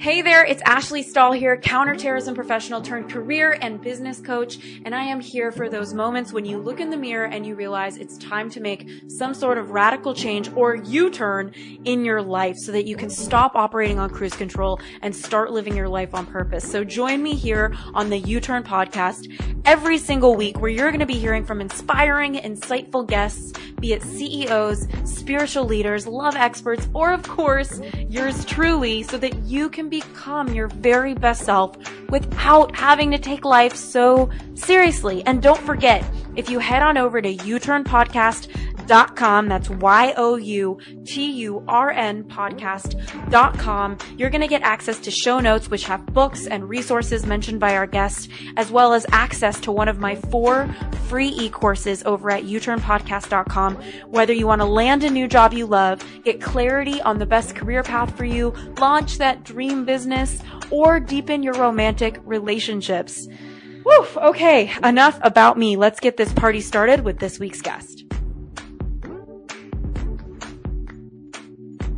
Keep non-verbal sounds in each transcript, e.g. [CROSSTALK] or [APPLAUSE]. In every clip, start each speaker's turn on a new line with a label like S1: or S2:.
S1: Hey there, it's Ashley Stahl here, counterterrorism professional turned career and business coach, and I am here for those moments when you look in the mirror and you realize it's time to make some sort of radical change or U-turn in your life so that you can stop operating on cruise control and start living your life on purpose. So join me here on the YouTurn podcast every single week where you're going to be hearing from inspiring, insightful guests, be it CEOs, spiritual leaders, love experts, or of course, yours truly so that you can become your very best self without having to take life so seriously. And don't forget, if you head on over to youturnpodcast.com, that's Y-O-U-T-U-R-N podcast.com, you're going to get access to show notes, which have books and resources mentioned by our guest, as well as access to one of my four free e-courses over at youturnpodcast.com. Whether you want to land a new job you love, get clarity on the best career path for you, launch that dream business, or deepen your romantic relationships. Woof. Okay. Enough about me. Let's get this party started with this week's guest.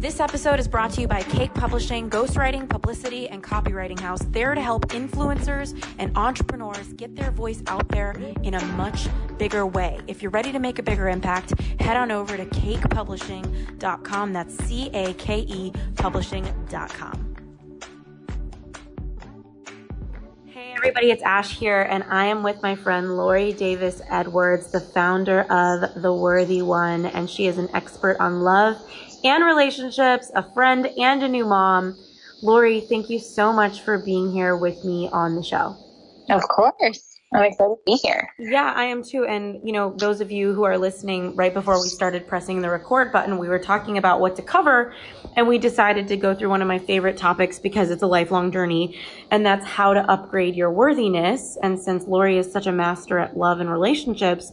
S1: This episode is brought to you by Cake Publishing, ghostwriting, publicity, and copywriting house, there to help influencers and entrepreneurs get their voice out there in a much bigger way. If you're ready to make a bigger impact, head on over to cakepublishing.com. That's C A K E publishing.com. Hey everybody, it's Ash here, and I am with my friend Lori Davis Edwards, the founder of The Worthy One, and she is an expert on love and relationships, a friend and a new mom. Lori, thank you so much for being here with me on the show.
S2: Of course. I'm excited to be here.
S1: Yeah, I am too. And, you know, those of you who are listening right before we started pressing the record button, we were talking about what to cover. And we decided to go through one of my favorite topics because it's a lifelong journey. And that's how to upgrade your worthiness. And since Lori is such a master at love and relationships,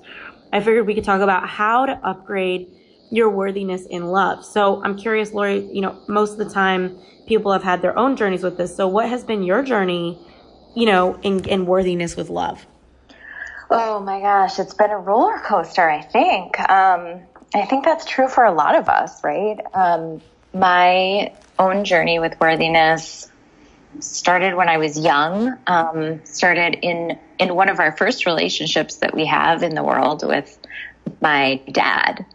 S1: I figured we could talk about how to upgrade your worthiness in love. So I'm curious, Lori, you know, most of the time people have had their own journeys with this. So what has been your journey, you know, in, in worthiness with love?
S2: Oh my gosh, it's been a roller coaster, I think. Um, I think that's true for a lot of us, right? Um, my own journey with worthiness started when I was young. Um, started in in one of our first relationships that we have in the world with my dad.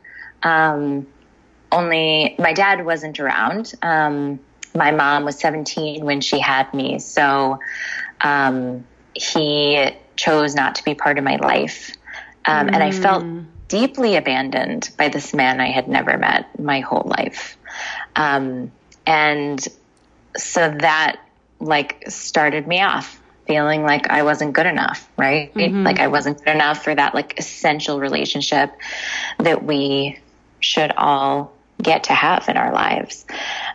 S2: Um, only my dad wasn't around. Um, my mom was 17 when she had me, so um, he chose not to be part of my life. Um, mm. And I felt deeply abandoned by this man I had never met my whole life. Um, and so that like started me off feeling like I wasn't good enough, right? Mm-hmm. Like I wasn't good enough for that like essential relationship that we should all get to have in our lives.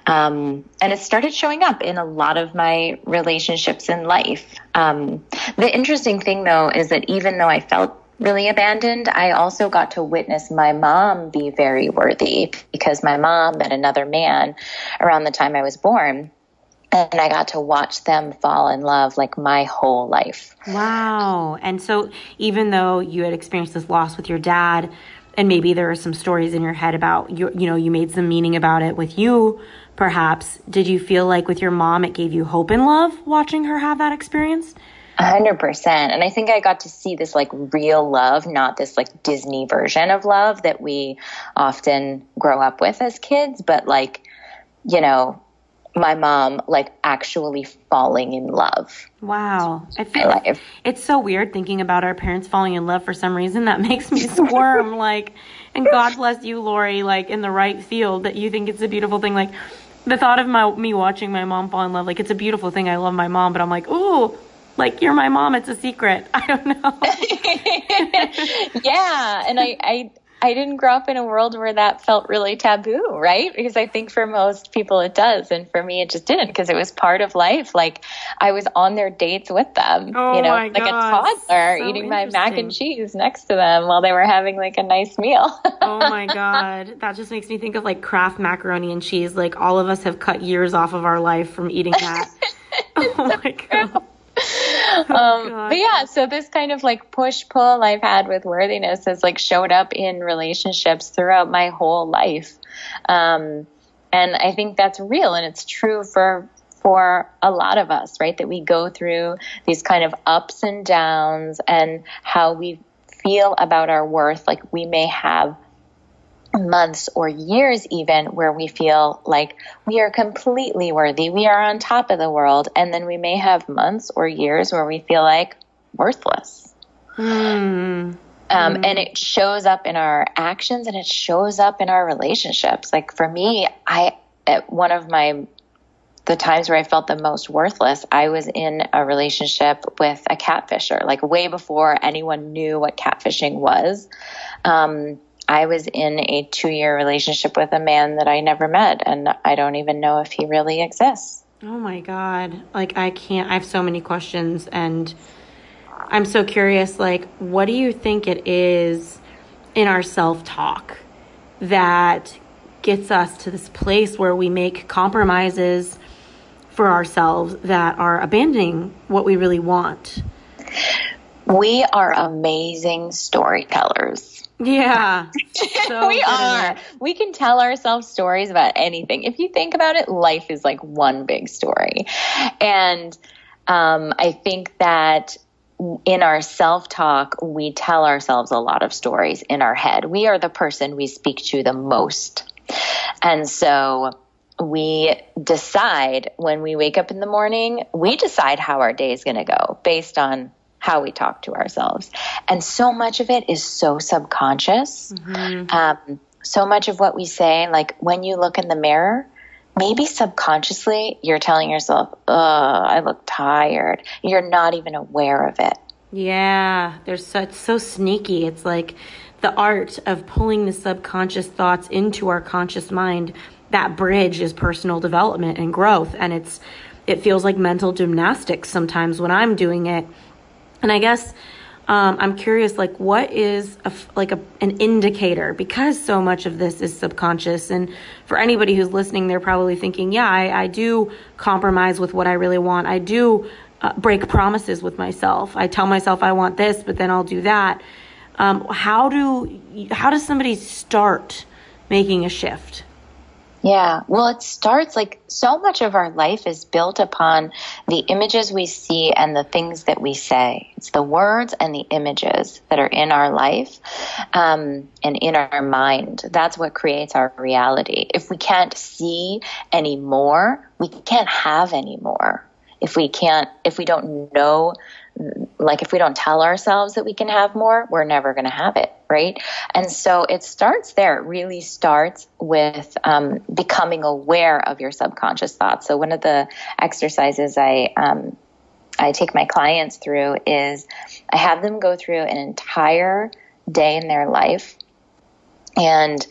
S2: Um, and it started showing up in a lot of my relationships in life. Um, the interesting thing though is that even though I felt really abandoned, I also got to witness my mom be very worthy because my mom met another man around the time I was born. And I got to watch them fall in love like my whole life.
S1: Wow. And so even though you had experienced this loss with your dad, and maybe there are some stories in your head about you, you know, you made some meaning about it with you, perhaps. Did you feel like with your mom, it gave you hope and love watching her have that experience?
S2: hundred percent. And I think I got to see this like real love, not this like Disney version of love that we often grow up with as kids, but like, you know, my mom like actually falling in love.
S1: Wow. I feel like it's so weird thinking about our parents falling in love for some reason that [LAUGHS] makes me squirm like and God bless you Lori like in the right field that you think it's a beautiful thing like the thought of my me watching my mom fall in love like it's a beautiful thing. I love my mom, but I'm like, "Ooh, like you're my mom, it's a secret." [LAUGHS] I don't know. [LAUGHS]
S2: yeah, and I I I didn't grow up in a world where that felt really taboo, right? Because I think for most people it does. And for me, it just didn't because it was part of life. Like I was on their dates with them,
S1: oh
S2: you know,
S1: like
S2: God. a toddler so eating my mac and cheese next to them while they were having like a nice meal. [LAUGHS]
S1: oh my God. That just makes me think of like Kraft macaroni and cheese. Like all of us have cut years off of our life from eating that. [LAUGHS] oh my God. [LAUGHS]
S2: Oh, um, but yeah, so this kind of like push pull I've had with worthiness has like showed up in relationships throughout my whole life. Um, and I think that's real and it's true for, for a lot of us, right? That we go through these kind of ups and downs and how we feel about our worth. Like we may have months or years even where we feel like we are completely worthy. We are on top of the world. And then we may have months or years where we feel like worthless. Mm. Um, mm. And it shows up in our actions and it shows up in our relationships. Like for me, I, at one of my the times where I felt the most worthless, I was in a relationship with a catfisher, like way before anyone knew what catfishing was. Um, I was in a two year relationship with a man that I never met, and I don't even know if he really exists.
S1: Oh my God. Like, I can't, I have so many questions, and I'm so curious. Like, what do you think it is in our self talk that gets us to this place where we make compromises for ourselves that are abandoning what we really want.
S2: We are amazing storytellers.
S1: Yeah. [LAUGHS]
S2: So we are. We can tell ourselves stories about anything. If you think about it, life is like one big story. And um, I think that in our self talk, we tell ourselves a lot of stories in our head. We are the person we speak to the most. And so we decide when we wake up in the morning, we decide how our day is going to go based on how we talk to ourselves. And so much of it is so subconscious. Mm-hmm. Um, so much of what we say, like when you look in the mirror, maybe subconsciously you're telling yourself, "Oh, I look tired." You're not even aware of it.
S1: Yeah, there's such so sneaky. It's like the art of pulling the subconscious thoughts into our conscious mind that bridge is personal development and growth and it's it feels like mental gymnastics sometimes when i'm doing it and i guess um, i'm curious like what is a, like a, an indicator? Because so much of this is subconscious and for anybody who's listening they're probably thinking yeah i, I do compromise with what i really want. I do uh, break promises with myself. I tell myself i want this but then i'll do that. Um, how do how does somebody start making a shift
S2: yeah. Well, it starts like so much of our life is built upon the images we see and the things that we say. It's the words and the images that are in our life um, and in our mind. That's what creates our reality. If we can't see anymore, we can't have anymore. If we can't, if we don't know like if we don't tell ourselves that we can have more, we're never going to have it, right? And so it starts there. It really starts with um, becoming aware of your subconscious thoughts. So one of the exercises I um, I take my clients through is I have them go through an entire day in their life and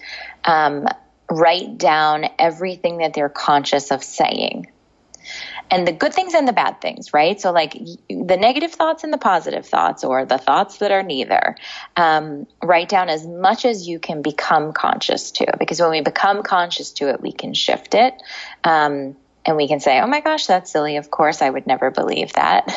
S2: um, write down everything that they're conscious of saying and the good things and the bad things, right? So like the negative thoughts and the positive thoughts, or the thoughts that are neither. Um, write down as much as you can become conscious to, because when we become conscious to it, we can shift it. Um, and we can say, "Oh my gosh, that's silly. Of course, I would never believe that."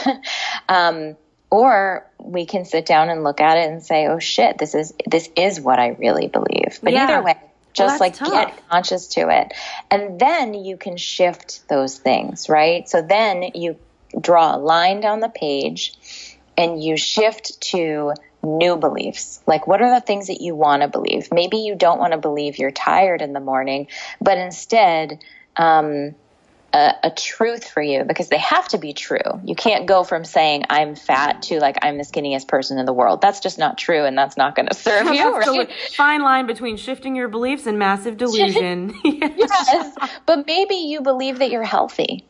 S2: [LAUGHS] um, or we can sit down and look at it and say, "Oh shit, this is this is what I really believe." But yeah. either way, just well, like tough. get conscious to it. And then you can shift those things, right? So then you draw a line down the page and you shift to new beliefs. Like, what are the things that you want to believe? Maybe you don't want to believe you're tired in the morning, but instead, um, a, a, truth for you because they have to be true. You can't go from saying I'm fat to like I'm the skinniest person in the world. That's just not true, and that's not going to serve you. [LAUGHS] Right?
S1: fine line between shifting your beliefs and massive delusion. [LAUGHS]
S2: yes, but maybe you believe that you're healthy,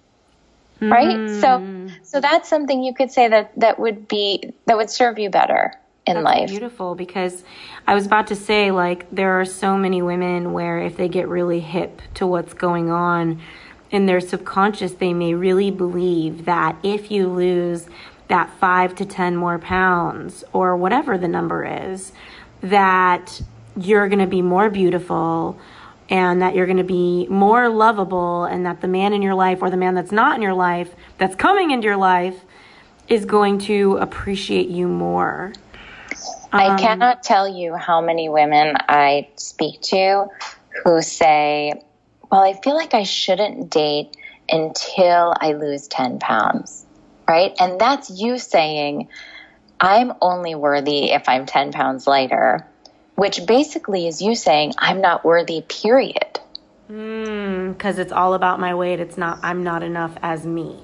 S2: right? Mm. So, so that's something you could say that that would be that would serve you better in
S1: That's
S2: life.
S1: Beautiful because I was about to say like there are so many women where if they get really hip to what's going on, in their subconscious, they may really believe that if you lose that five to 10 more pounds or whatever the number is, that you're going to be more beautiful and that you're going to be more lovable and that the man in your life or the man that's not in your life that's coming into your life is going to appreciate you more.
S2: I um, cannot tell you how many women I speak to who say, well, I feel like I shouldn't date until I lose 10 pounds, right? And that's you saying, I'm only worthy if I'm 10 pounds lighter, which basically is you saying, I'm not worthy, period.
S1: Because mm, it's all about my weight. It's not, I'm not enough as me.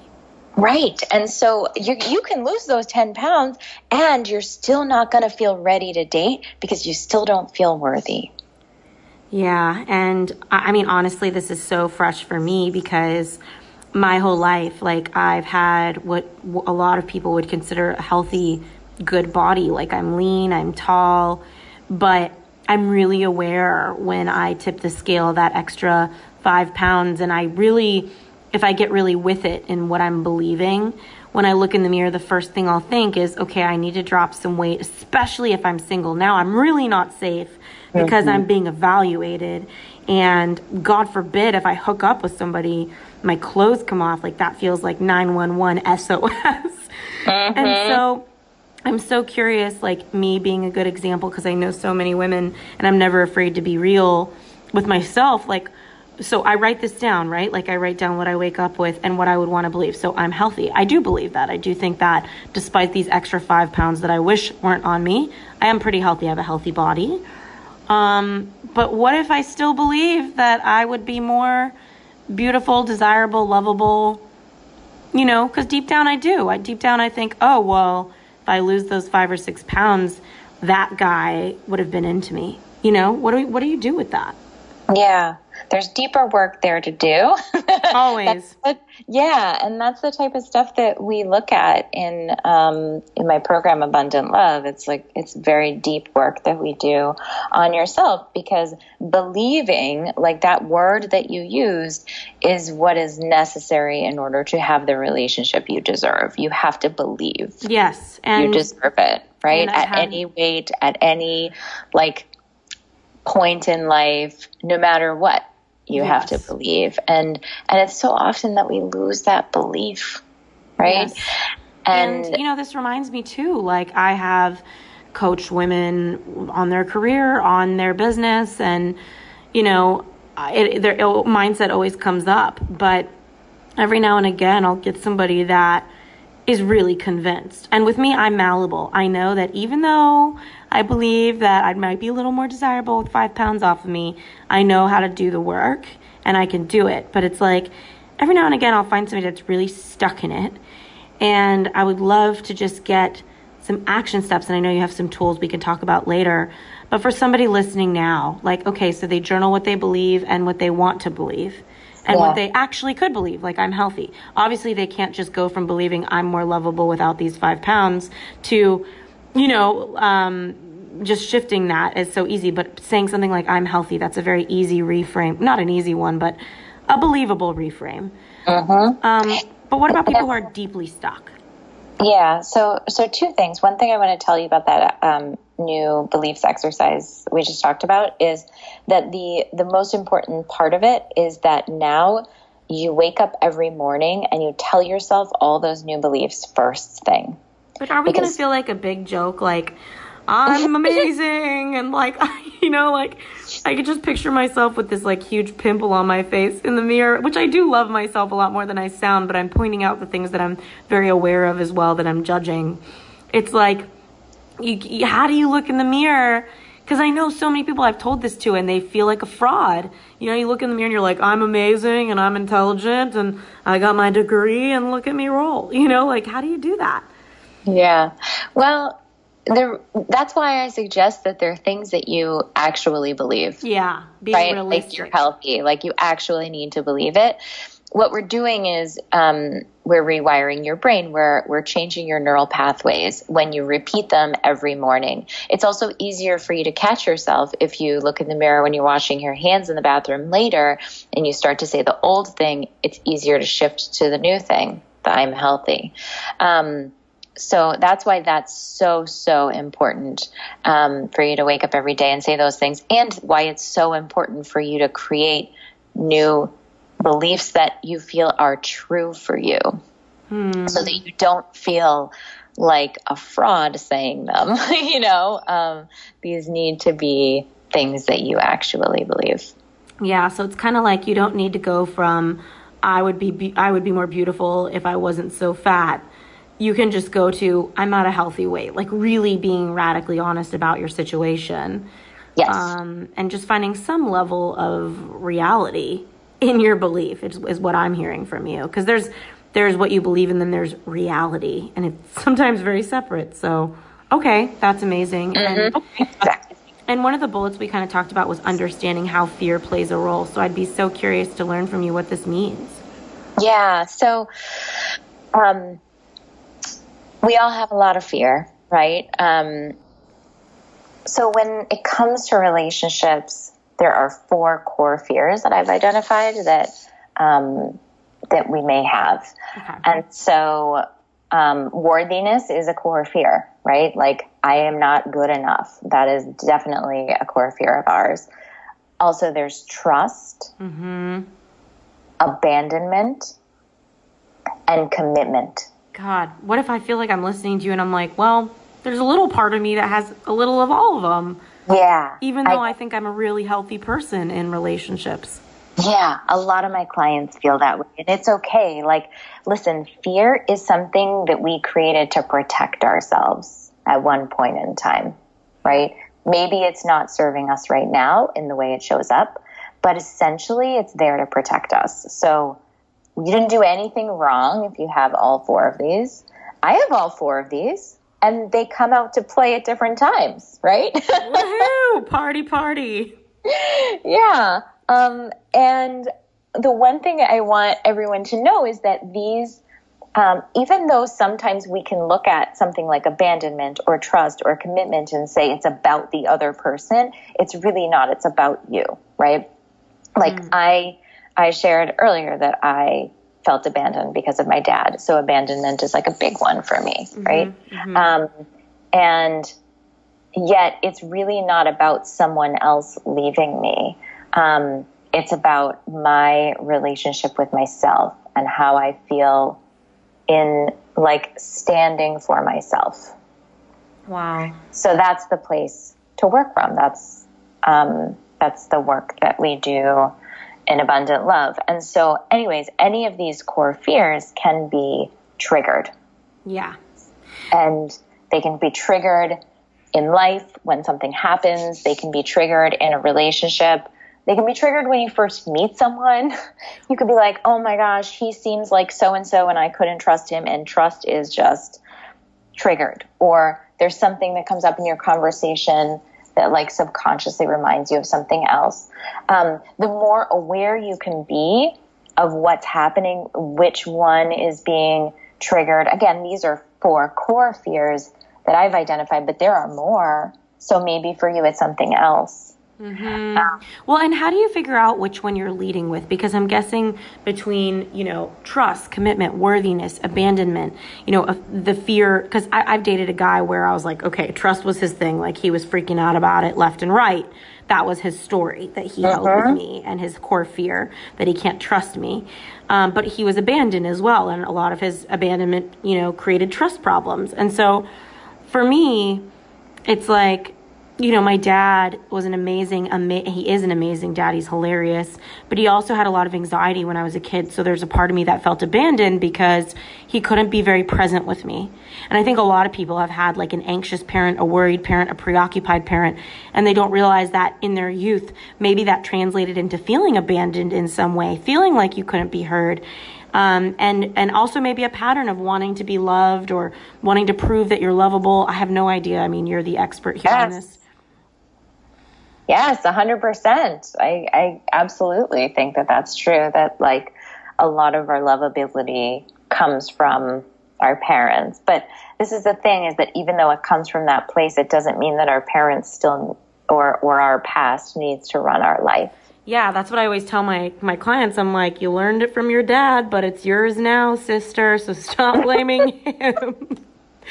S2: Right. And so you, you can lose those 10 pounds and you're still not going to feel ready to date because you still don't feel worthy.
S1: Yeah. And I mean, honestly, this is so fresh for me because my whole life, like, I've had what a lot of people would consider a healthy, good body. Like, I'm lean, I'm tall, but I'm really aware when I tip the scale that extra five pounds and I really if I get really with it in what I'm believing, when I look in the mirror, the first thing I'll think is, okay, I need to drop some weight, especially if I'm single. Now I'm really not safe because mm-hmm. I'm being evaluated. And God forbid if I hook up with somebody, my clothes come off. Like that feels like 911 SOS. Mm-hmm. And so I'm so curious, like me being a good example, because I know so many women and I'm never afraid to be real with myself. Like, so I write this down, right? Like I write down what I wake up with and what I would want to believe. So I'm healthy. I do believe that. I do think that despite these extra five pounds that I wish weren't on me, I am pretty healthy. I have a healthy body. Um, but what if I still believe that I would be more beautiful, desirable, lovable? You know, because deep down I do. I deep down I think, oh well, if I lose those five or six pounds, that guy would have been into me. You know, what do we, what do you do with that?
S2: Yeah there's deeper work there to do. [LAUGHS]
S1: Always.
S2: yeah, and that's the type of stuff that we look at in um, in my program Abundant Love. It's like it's very deep work that we do on yourself because believing, like that word that you used, is what is necessary in order to have the relationship you deserve. You have to believe.
S1: Yes,
S2: and you deserve it, right? At had- any weight, at any like point in life, no matter what you yes. have to believe and and it's so often that we lose that belief right yes.
S1: and, and you know this reminds me too like i have coached women on their career on their business and you know it, their mindset always comes up but every now and again i'll get somebody that is really convinced. And with me, I'm malleable. I know that even though I believe that I might be a little more desirable with five pounds off of me, I know how to do the work and I can do it. But it's like every now and again, I'll find somebody that's really stuck in it. And I would love to just get some action steps. And I know you have some tools we can talk about later. But for somebody listening now, like, okay, so they journal what they believe and what they want to believe and yeah. what they actually could believe, like I'm healthy. Obviously, they can't just go from believing I'm more lovable without these five pounds to, you know, um, just shifting that is so easy. But saying something like I'm healthy, that's a very easy reframe. Not an easy one, but a believable reframe.
S2: Mm-hmm.
S1: Um, but what about people who are deeply stuck?
S2: Yeah. So, so two things. One thing I want to tell you about that um, new beliefs exercise we just talked about is that the the most important part of it is that now you wake up every morning and you tell yourself all those new beliefs first thing.
S1: But are we going to feel like a big joke like [LAUGHS] I'm amazing and like [LAUGHS] you know like I could just picture myself with this like huge pimple on my face in the mirror, which I do love myself a lot more than I sound, but I'm pointing out the things that I'm very aware of as well that I'm judging. It's like you, how do you look in the mirror? Because I know so many people I've told this to and they feel like a fraud. You know, you look in the mirror and you're like, I'm amazing and I'm intelligent and I got my degree and look at me roll. [LAUGHS] You know, like, how do you do that?
S2: Yeah. Well, there, that's why I suggest that there are things that you actually believe.
S1: Yeah.
S2: right? Realistic. Like you're healthy. Like you actually need to believe it what we're doing is um, we're rewiring your brain. We're we're changing your neural pathways when you repeat them every morning. It's also easier for you to catch yourself if you look in the mirror when you're washing your hands in the bathroom later, and you start to say the old thing. It's easier to shift to the new thing. That I'm healthy. Um, so that's why that's so so important um, for you to wake up every day and say those things, and why it's so important for you to create new beliefs that you feel are true for you hmm. so that you don't feel like a fraud saying them. [LAUGHS] you know, um, these need to be things that you actually believe.
S1: Yeah, so it's kind of like you don't need to go from I would be I would be more beautiful if I wasn't so fat. You can just go to I'm at a healthy weight, like really being radically honest about your situation.
S2: Yes.
S1: Um, and just finding some level of reality in your belief is, is what I'm hearing from you. Because there's there's what you believe and then there's reality, and it's [LAUGHS] sometimes very separate. So, okay, that's amazing. Mm-hmm. And okay, and one of the bullets we kind of talked about was understanding how fear plays a role. So I'd be so curious to learn from you what this means.
S2: Yeah. So, um, we all have a lot of fear, right? Um, so when it comes to relationships, there are four core fears that I've identified that um, that we may have, okay. and so um, worthiness is a core fear, right? Like, I am not good enough. That is definitely a core fear of ours. Also, there's trust, mm-hmm. abandonment, and commitment.
S1: God, what if I feel like I'm listening to you and I'm like, well, there's a little part of me that has a little of all of them.
S2: Yeah.
S1: Even though I, I think I'm a really healthy person in relationships.
S2: Yeah, a lot of my clients feel that way. And it's okay. Like, listen, fear is something that we created to protect ourselves at one point in time, right? Maybe it's not serving us right now in the way it shows up, but essentially it's there to protect us. So you didn't do anything wrong if you have all four of these. I have all four of these and they come out to play at different times, right?
S1: Woohoo! [LAUGHS] Party, party.
S2: Yeah. Um, and the one thing I want everyone to know is that these, um, even though sometimes we can look at something like abandonment or trust or commitment and say it's about the other person, it's really not. It's about you, right? Like mm. I, I shared earlier that I felt abandoned because of my dad. So abandonment is like a big one for me, mm-hmm, right? Mm-hmm. Um, and yet it's really not about someone else leaving me. Um, it's about my relationship with myself and how I feel in like standing for myself.
S1: Wow.
S2: So that's the place to work from. That's um, that's the work that we do in abundant love. And so, anyways, any of these core fears can be triggered.
S1: Yeah.
S2: And they can be triggered in life when something happens. They can be triggered in a relationship. They can be triggered when you first meet someone. [LAUGHS] You could be like, oh my gosh, he seems like so and so and I couldn't trust him. And trust is just triggered. Or there's something that comes up in your conversation that like subconsciously reminds you of something else. Um, the more aware you can be of what's happening, which one is being triggered. Again, these are four core fears that I've identified, but there are more. So maybe for you, it's something else.
S1: Mm-hmm. Um, well, and how do you figure out which one you're leading with? Because I'm guessing between, you know, trust, commitment, worthiness, abandonment, you know, the fear. Because I've dated a guy where I was like, okay, trust was his thing. Like he was freaking out about it left and right. That was his story that he uh-huh. held with uh-huh. me and his core fear that he can't trust me. Um, but he was abandoned as well. And a lot of his abandonment, you know, created trust problems. And so for me, it's like, you know, my dad was an amazing, ama- he is an amazing dad. He's hilarious, but he also had a lot of anxiety when I was a kid. So there's a part of me that felt abandoned because he couldn't be very present with me. And I think a lot of people have had like an anxious parent, a worried parent, a preoccupied parent, and they don't realize that in their youth, maybe that translated into feeling abandoned in some way, feeling like you couldn't be heard. Um, and and also maybe a pattern of wanting to be loved or wanting to prove that you're lovable. I have no idea. I mean, you're the expert here yes. on this.
S2: Yes, a hundred percent. I, I absolutely think that that's true. That like a lot of our lovability comes from our parents. But this is the thing is that even though it comes from that place, it doesn't mean that our parents still or, or our past needs to run our life.
S1: Yeah, that's what I always tell my, my clients. I'm like, you learned it from your dad, but it's yours now, sister. So stop blaming him.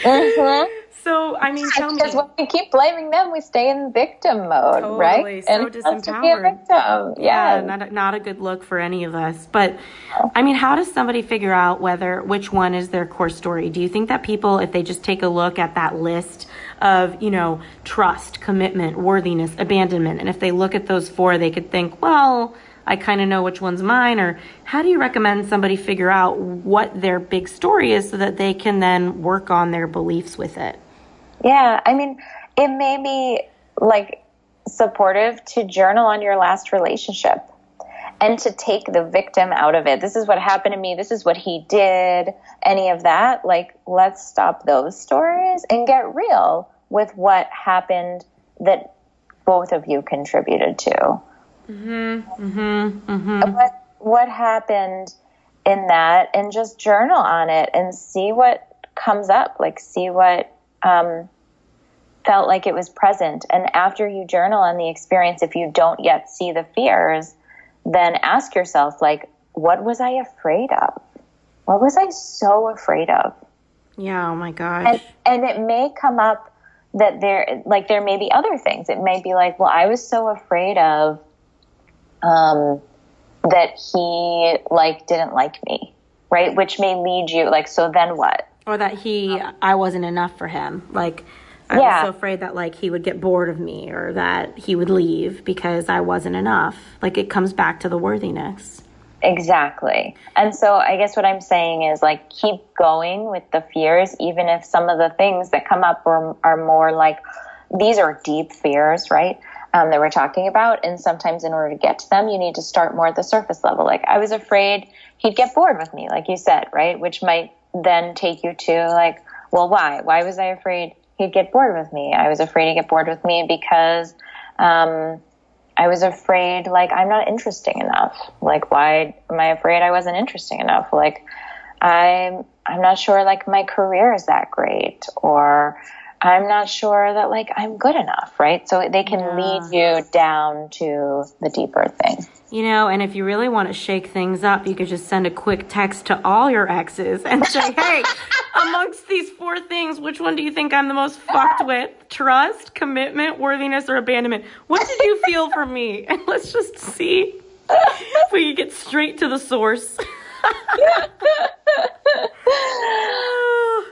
S1: Mm-hmm. So I mean, tell
S2: because me. when we keep blaming them, we stay in victim mode,
S1: totally.
S2: right?
S1: So and disempowered.
S2: Yeah,
S1: yeah not, a, not a good look for any of us. But I mean, how does somebody figure out whether which one is their core story? Do you think that people, if they just take a look at that list of you know trust, commitment, worthiness, abandonment, and if they look at those four, they could think, well. I kind of know which one's mine? Or how do you recommend somebody figure out what their big story is so that they can then work on their beliefs with it?
S2: Yeah, I mean, it may be like supportive to journal on your last relationship and to take the victim out of it. This is what happened to me. This is what he did. Any of that. Like, let's stop those stories and get real with what happened that both of you contributed to.
S1: Mm-hmm, mm-hmm, mm-hmm.
S2: What, what happened in that and just journal on it and see what comes up. Like, see what, um, felt like it was present. And after you journal on the experience, if you don't yet see the fears, then ask yourself, like, what was I afraid of? What was I so afraid of?
S1: Yeah, oh my gosh.
S2: And, and it may come up that there, like, there may be other things. It may be like, well, I was so afraid of, um, that he, like, didn't like me, right? Which may lead you, like, so then what?
S1: Or that he, I wasn't enough for him. Like, I yeah. was so afraid that like he would get bored of me or that he would leave because I wasn't enough. Like it comes back to the worthiness.
S2: Exactly. And so I guess what I'm saying is like keep going with the fears, even if some of the things that come up are, are more like these are deep fears, right? Um, that we're talking about. And sometimes in order to get to them, you need to start more at the surface level. Like I was afraid he'd get bored with me, like you said, right? Which might then take you to like, well, why? Why was I afraid he'd get bored with me. I was afraid he'd get bored with me because um, I was afraid, like, I'm not interesting enough. Like, why am I afraid I wasn't interesting enough? Like, I'm I'm not sure like my career is that great, or I'm not sure that like I'm good enough, right? So they can yeah. lead you down to the deeper thing.
S1: You know, and if you really want to shake things up, you could just send a quick text to all your exes and say, [LAUGHS] hey, amongst these four things, which one do you think I'm the most fucked with? Trust, commitment, worthiness, or abandonment? What did you feel for me? [LAUGHS] And let's just see if we can get straight to the source. [LAUGHS]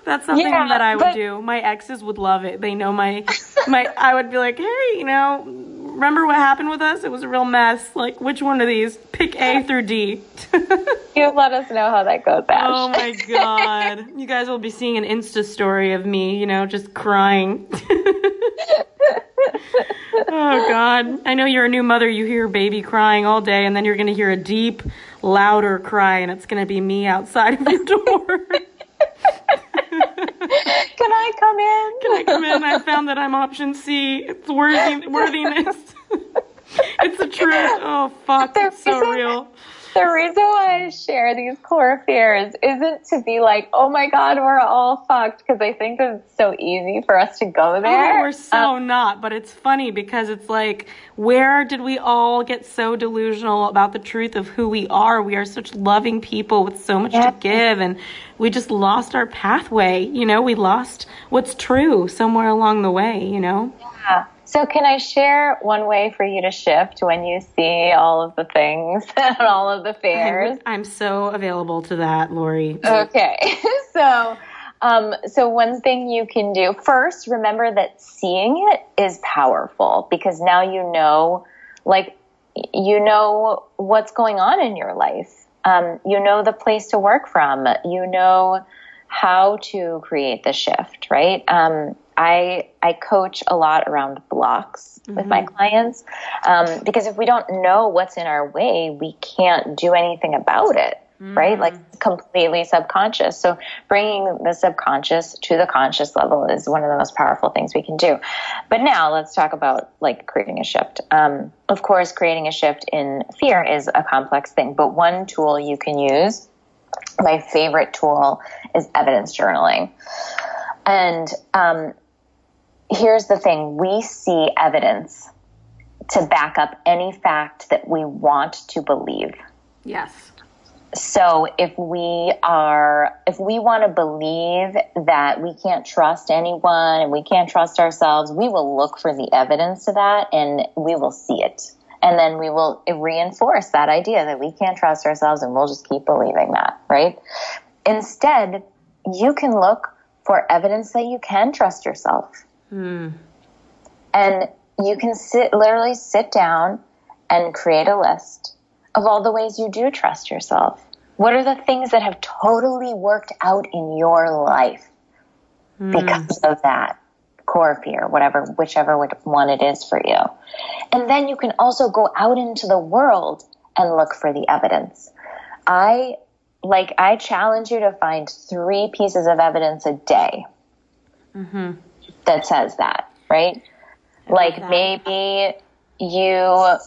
S1: That's something yeah, that I would but... do. My exes would love it. They know my my I would be like, "Hey, you know, remember what happened with us? It was a real mess. Like, which one of these? Pick A through D. [LAUGHS]
S2: you let us know how that goes, Ash.
S1: Oh my god. [LAUGHS] you guys will be seeing an Insta story of me, you know, just crying. [LAUGHS] oh god. I know you're a new mother, you hear baby crying all day, and then you're gonna hear a deep, louder cry, and it's gonna be me outside of your door.
S2: Can I come in?
S1: Can I come in? I found that I'm option C. It's worthiness. [LAUGHS] it's the truth. Oh fuck, it's so real
S2: the reason why I share these core fears isn't to be like, oh my God, we're all fucked, because I think it's so easy for us to go there.
S1: Oh, we're so um, not, but it's funny because it's like, where did we all get so delusional about the truth of who we are? We are such loving people with so much yeah. to give, and we just lost our pathway. You know, we lost what's true somewhere along the way, you know?
S2: Yeah. So, can I share one way for you to shift when you see all of the things [LAUGHS] and all of the fears?
S1: I'm, I'm so available to that, Lori.
S2: Okay. [LAUGHS] so, um, so one thing you can do first, remember that seeing it is powerful because now you know, like, you know what's going on in your life. Um, you know the place to work from. You know how to create the shift, right? Um, I I coach a lot around blocks mm-hmm. with my mm-hmm. clients um, because if we don't know what's in our way, we can't do anything about it. Mm-hmm. Right, like completely subconscious. So bringing the subconscious to the conscious level is one of the most powerful things we can do. But now let's talk about like creating a shift. Um, of course, creating a shift in fear is a complex thing, but one tool you can use, my favorite tool, is evidence journaling. And um, here's the thing we see evidence to back up any fact that we want to believe.
S1: Yes.
S2: So if we are, if we want to believe that we can't trust anyone and we can't trust ourselves, we will look for the evidence to that and we will see it. And then we will reinforce that idea that we can't trust ourselves and we'll just keep believing that, right? Instead, you can look for evidence that you can trust yourself. Mm. And you can sit, literally sit down and create a list of all the ways you do trust yourself? What are the things that have totally worked out in your life mm. because of that core fear, whatever, whichever one it is for you? And then you can also go out into the world and look for the evidence. I like, I challenge you to find three pieces of evidence a day mm-hmm. That says that, right? like that. maybe you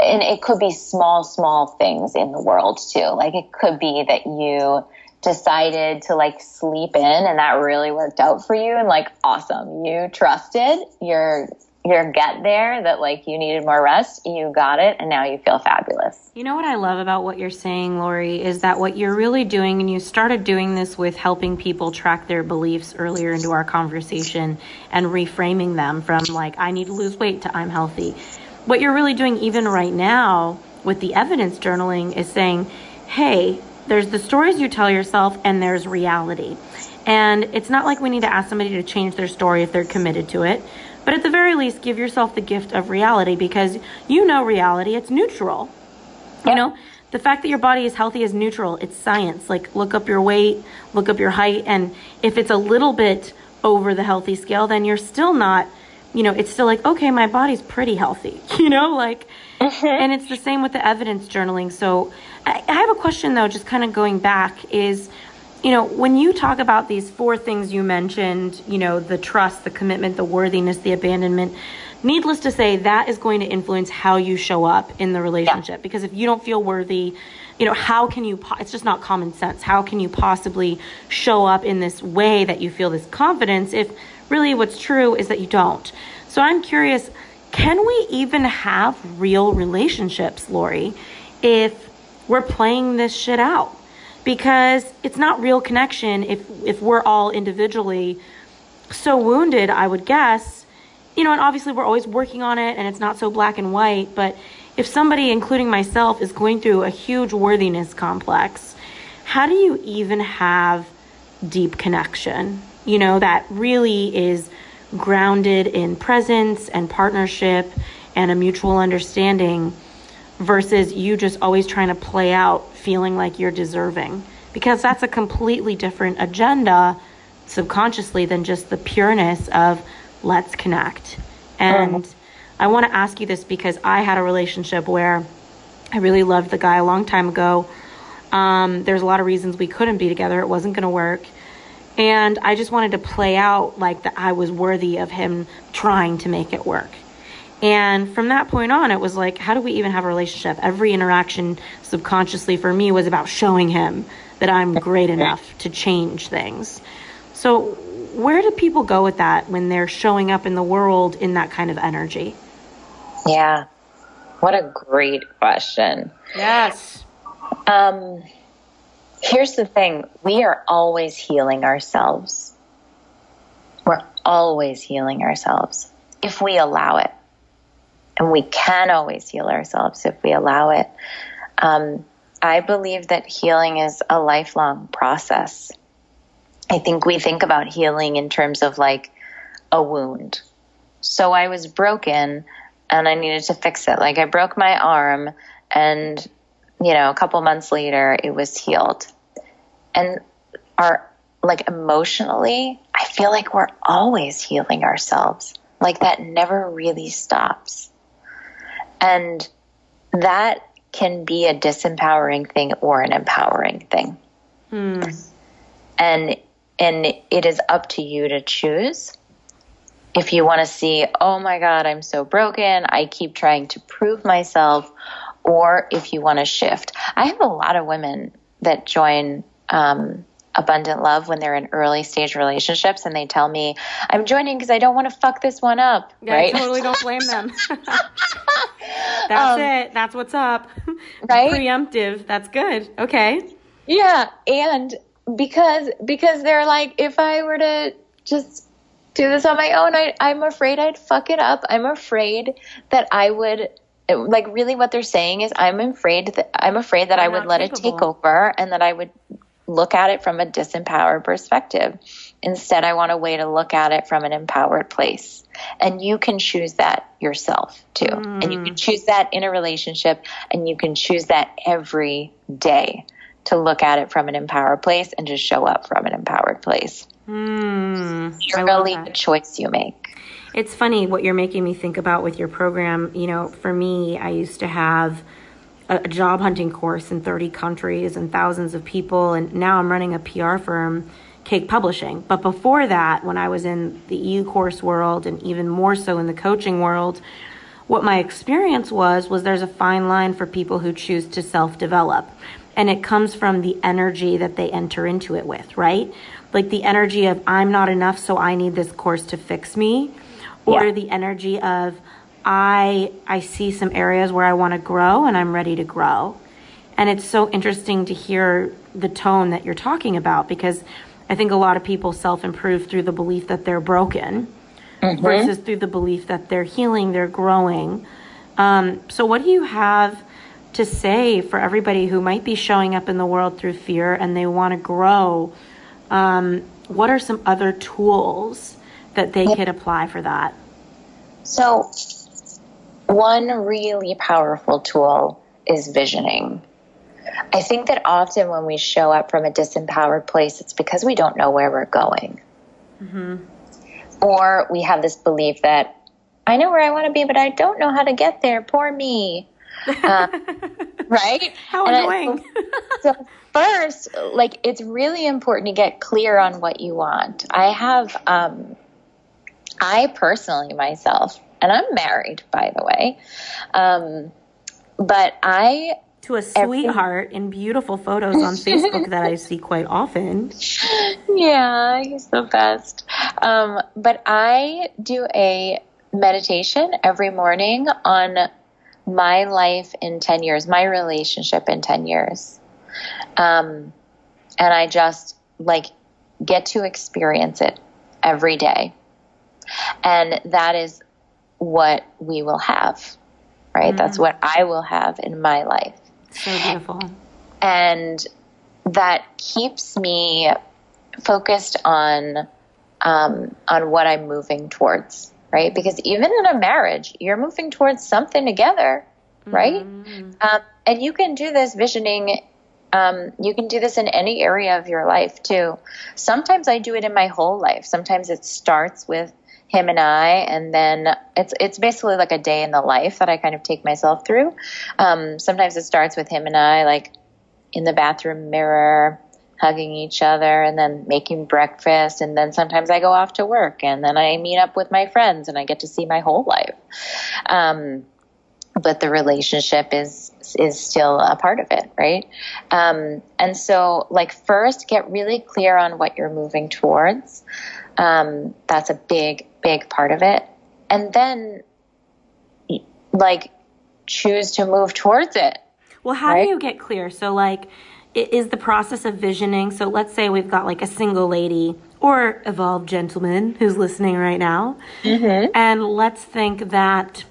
S2: and it could be small, small things in the world too. Like it could be that you decided to like sleep in and that really worked out for you and like awesome. You trusted your your gut there that like you needed more rest, you got it, and now you feel fabulous.
S1: You know what I love about what you're saying, Lori, is that what you're really doing, and you started doing this with helping people track their beliefs earlier into our conversation and reframing them from like, I need to lose weight to I'm healthy what you're really doing even right now with the evidence journaling is saying, hey, there's the stories you tell yourself and there's reality. And it's not like we need to ask somebody to change their story if they're committed to it. But at the very least, give yourself the gift of reality because you know reality, it's neutral. Yep. You know, the fact that your body is healthy is neutral. It's science. Like, look up your weight, look up your height, and if it's a little bit over the healthy scale, then you're still not you know, it's still like, okay, my body's pretty healthy, [LAUGHS] you know, like, mm-hmm. and it's the same with the evidence journaling. So I, I have a question though, just kind of going back is, you know, when you talk about these four things you mentioned, you know, the trust, the commitment, the worthiness, the abandonment, needless to say, that is going to influence how you show up in the relationship. Yeah. Because if you don't feel worthy, you know, how can you, it's just not common sense. How can you possibly show up in this way that you feel this confidence if really what's true is that you don't. So I'm curious, can we even have real relationships, Lori, if we're playing this shit out? Because it's not real connection if if we're all individually so wounded, I would guess. You know, and obviously we're always working on it and it's not so black and white, but if somebody, including myself, is going through a huge worthiness complex, how do you even have deep connection? you know, that really is grounded in presence and partnership and a mutual understanding versus you just always trying to play out feeling like you're deserving because that's a completely different agenda subconsciously than just the pureness of let's connect. And uh-huh. I want to ask you this because I had a relationship where I really loved the guy a long time ago. Um, there's a lot of reasons we couldn't be together. It wasn't going to work. And I just wanted to play out like that I was worthy of him trying to make it work. And from that point on, it was like, how do we even have a relationship? Every interaction subconsciously for me was about showing him that I'm great enough to change things. So, where do people go with that when they're showing up in the world in that kind of energy?
S2: Yeah. What a great question.
S1: Yes.
S2: Um, Here's the thing we are always healing ourselves. We're always healing ourselves if we allow it. And we can always heal ourselves if we allow it. Um, I believe that healing is a lifelong process. I think we think about healing in terms of like a wound. So I was broken and I needed to fix it. Like I broke my arm and, you know, a couple months later it was healed and our, like emotionally, I feel like we're always healing ourselves. Like that never really stops. And that can be a disempowering thing or an empowering thing. Hmm. And and it is up to you to choose. If you want to see, oh my God, I'm so broken, I keep trying to prove myself, or if you want to shift. I have a lot of women that join um, abundant love when they're in early stage relationships and they tell me i'm joining because i don't want to fuck this one up
S1: yeah,
S2: right?
S1: i totally don't blame them. [LAUGHS] That's um, it. That's what's up. [LAUGHS]
S2: right?
S1: Preemptive. That's good. Okay.
S2: Yeah and because because they're like if i were to just do this on my own I, i'm afraid i'd fuck it up. I'm afraid that i would like really what they're saying is i'm afraid that i'm afraid that i would let capable. it take over and that i would look at it from a disempowered perspective. Instead, I want a way to look at it from an empowered place. And you can choose that yourself too. Mm. And you can choose that in a relationship and you can choose that every day to look at it from an empowered place and just show up from an empowered place.
S1: Mm,
S2: it's really a choice you make.
S1: It's funny what you're making me think about with your program. You know, for me, I used to have a job hunting course in 30 countries and thousands of people, and now I'm running a PR firm, Cake Publishing. But before that, when I was in the e course world and even more so in the coaching world, what my experience was was there's a fine line for people who choose to self develop and it comes from the energy that they enter into it with, right? Like the energy of I'm not enough, so I need this course to fix me, or yeah. the energy of I I see some areas where I want to grow and I'm ready to grow. And it's so interesting to hear the tone that you're talking about because I think a lot of people self improve through the belief that they're broken mm-hmm. versus through the belief that they're healing, they're growing. Um, so, what do you have to say for everybody who might be showing up in the world through fear and they want to grow? Um, what are some other tools that they could apply for that?
S2: So, one really powerful tool is visioning. I think that often when we show up from a disempowered place, it's because we don't know where we're going. Mm-hmm. Or we have this belief that I know where I want to be, but I don't know how to get there. Poor me. [LAUGHS] Uh, right?
S1: How annoying.
S2: I, so, first, like, it's really important to get clear on what you want. I have, um, I personally myself, and I'm married, by the way, um, but I
S1: to a sweetheart every... in beautiful photos on Facebook that I [LAUGHS] see quite often.
S2: Yeah, he's the best. Um, but I do a meditation every morning on my life in 10 years, my relationship in 10 years. Um, and I just like get to experience it every day. And that is what we will have, right? Mm. That's what I will have in my life.
S1: So beautiful.
S2: And that keeps me focused on um, on what I'm moving towards right? Because even in a marriage, you're moving towards something together, right? Mm-hmm. Um, and you can do this visioning. Um, you can do this in any area of your life too. Sometimes I do it in my whole life. Sometimes it starts with him and I, and then it's it's basically like a day in the life that I kind of take myself through. Um, sometimes it starts with him and I, like in the bathroom mirror, hugging each other and then making breakfast and then sometimes I go off to work and then I meet up with my friends and I get to see my whole life. Um, but the relationship is is still a part of it, right? Um, and so, like, first, get really clear on what you're moving towards. Um, that's a big, big part of it, and then, like, choose to move towards it.
S1: Well, how right? do you get clear? So, like, is the process of visioning. So let's say we've got like a single lady or evolved gentleman who's listening right now. Mm-hmm. And let's think that,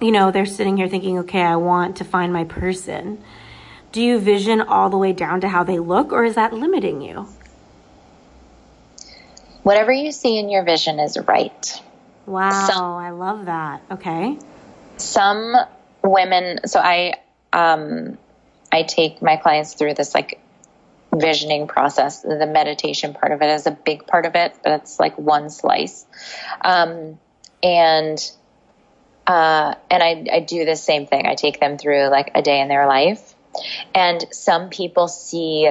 S1: you know, they're sitting here thinking, okay, I want to find my person. Do you vision all the way down to how they look, or is that limiting you?
S2: Whatever you see in your vision is right.
S1: Wow, some, I love that. Okay.
S2: Some women, so I, um, I take my clients through this like visioning process. The meditation part of it is a big part of it, but it's like one slice. Um, and uh, and I, I do the same thing. I take them through like a day in their life. And some people see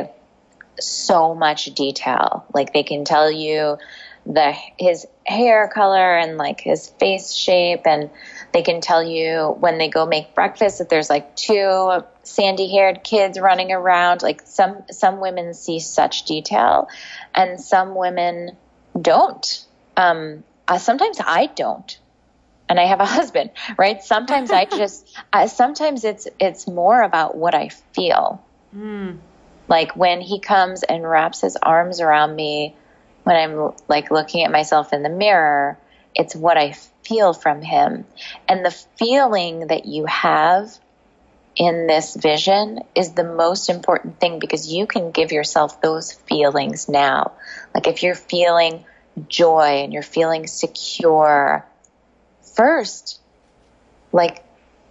S2: so much detail. Like they can tell you the his hair color and like his face shape and they can tell you when they go make breakfast that there's like two sandy haired kids running around. Like some, some women see such detail and some women don't. Um, uh, sometimes I don't. And I have a husband, right? Sometimes I [LAUGHS] just, uh, sometimes it's, it's more about what I feel. Mm. Like when he comes and wraps his arms around me when I'm like looking at myself in the mirror, it's what I feel from him. And the feeling that you have in this vision is the most important thing because you can give yourself those feelings now. Like if you're feeling joy and you're feeling secure, first, like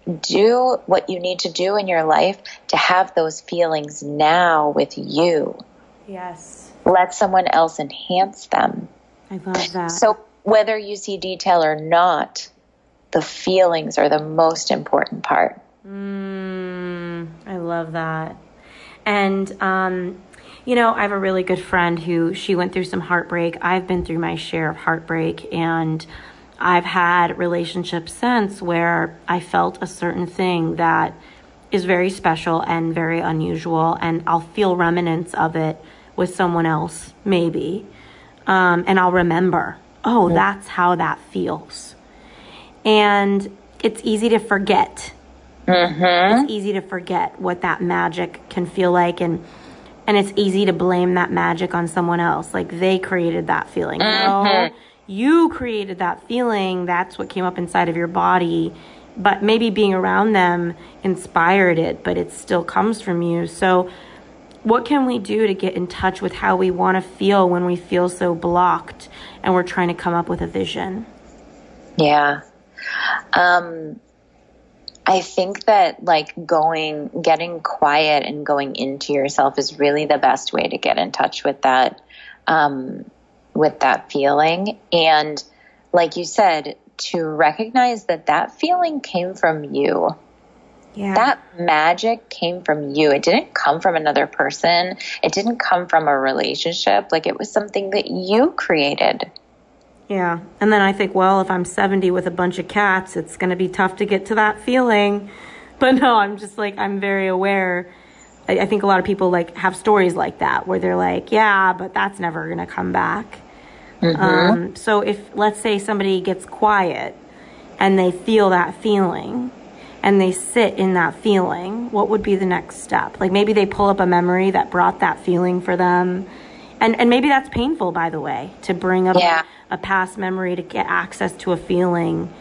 S2: do what you need to do in your life to have those feelings now with you.
S1: Yes.
S2: Let someone else enhance them.
S1: I love that.
S2: So whether you see detail or not, the feelings are the most important part.
S1: Mm, I love that. And, um, you know, I have a really good friend who she went through some heartbreak. I've been through my share of heartbreak, and I've had relationships since where I felt a certain thing that is very special and very unusual, and I'll feel remnants of it with someone else, maybe. Um, and I'll remember, oh, that's how that feels. And it's easy to forget
S2: Mm-hmm.
S1: it's easy to forget what that magic can feel like and and it's easy to blame that magic on someone else like they created that feeling no you created that feeling that's what came up inside of your body. But maybe being around them inspired it but it still comes from you. So what can we do to get in touch with how we want to feel when we feel so blocked and we're trying to come up with a vision?
S2: Yeah. Um, I think that like going, getting quiet and going into yourself is really the best way to get in touch with that, um, with that feeling. And like you said, to recognize that that feeling came from you.
S1: yeah
S2: That magic came from you. It didn't come from another person. It didn't come from a relationship. Like it was something that you created.
S1: Yeah. And then I think, well, if I'm 70 with a bunch of cats, it's going to be tough to get to that feeling. [LAUGHS] But no, I'm just like, I'm very aware. I, I think a lot of people like have stories like that where they're like, yeah, but that's never going to come back. Um, so if, let's say somebody gets quiet and they feel that feeling and they sit in that feeling, what would be the next step? Like maybe they pull up a memory that brought that feeling for them. And, and maybe that's painful, by the way, to bring up
S2: Yeah.
S1: a past memory to get access to a feeling.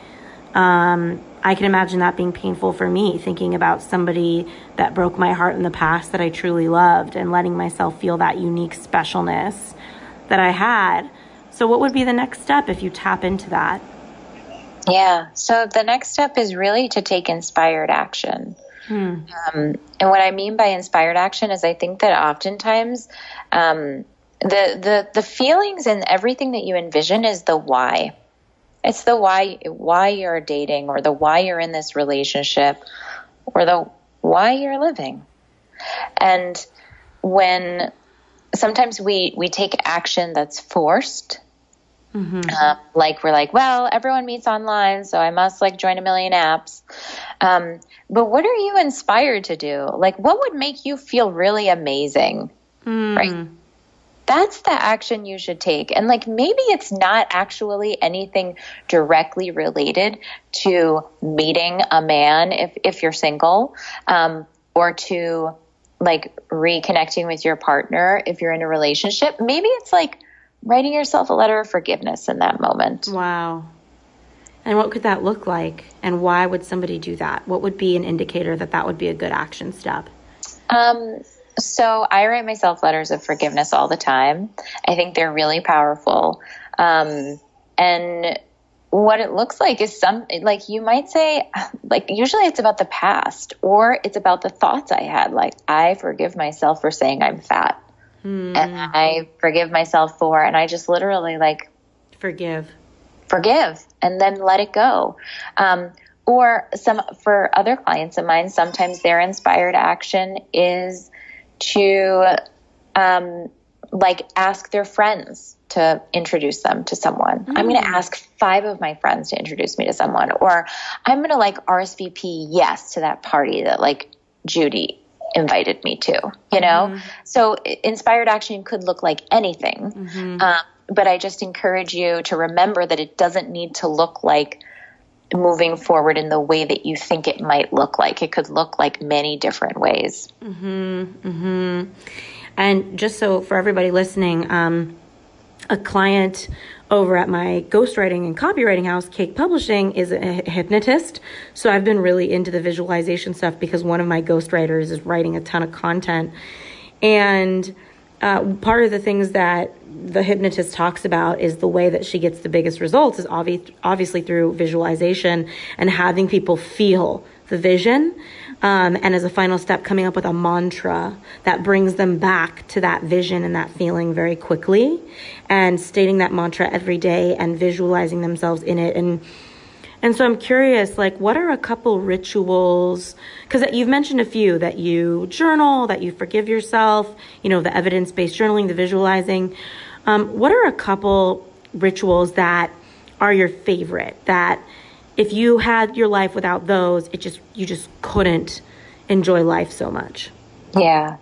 S1: Um, I can imagine that being painful for me, thinking about somebody that broke my heart in the past that I truly loved and letting myself feel that unique specialness that I had. So, what would be the next step if you tap into that?
S2: Yeah. So the next step is really to take inspired action. Um, and what I mean by inspired action is I think that oftentimes um, the, the the feelings and everything that you envision is the why. It's the why why you're dating or the why you're in this relationship or the why you're living. And when sometimes we we take action that's forced um, like we're like, well, everyone meets online, so I must like join a million apps. Um, but what are you inspired to do? Like, what would make you feel really amazing? Right. That's the action you should take. And like, maybe it's not actually anything directly related to meeting a man if, if you're single, um, or to like reconnecting with your partner if you're in a relationship. Maybe it's like, writing yourself a letter of forgiveness in that moment.
S1: Wow. And what could that look like? And why would somebody do that? What would be an indicator that that would be a good action step?
S2: Um, so I write myself letters of forgiveness all the time. I think they're really powerful. Um, and what it looks like is some, like you might say, like usually it's about the past or it's about the thoughts I had. Like I forgive myself for saying I'm fat. And I forgive myself for, and I just literally like
S1: Forgive.
S2: forgive and then let it go. Um, or some for other clients of mine, sometimes their inspired action is to um, like ask their friends to introduce them to someone. I'm going to ask five of my friends to introduce me to someone, or I'm going to like RSVP yes to that party that like Judy invited me to, you know? So inspired action could look like anything. Um, but I just encourage you to remember that it doesn't need to look like moving forward in the way that you think it might look like. It could look like many different ways.
S1: And just so for everybody listening, um, a client over at my ghostwriting and copywriting house, Cake Publishing, is a hypnotist. So I've been really into the visualization stuff because one of my ghostwriters is writing a ton of content. And uh, part of the things that the hypnotist talks about is the way that she gets the biggest results is obvi- obviously through visualization and having people feel the vision. Um, and as a final step, coming up with a mantra that brings them back to that vision and that feeling very quickly, and stating that mantra every day and visualizing themselves in it. And and so I'm curious, like, what are a couple rituals? Because you've mentioned a few that you journal, that you forgive yourself, you know, the evidence based journaling, the visualizing. Um, what are a couple rituals that are your favorite that if you had your life without those, it just you just couldn't enjoy life so much.
S2: Yeah.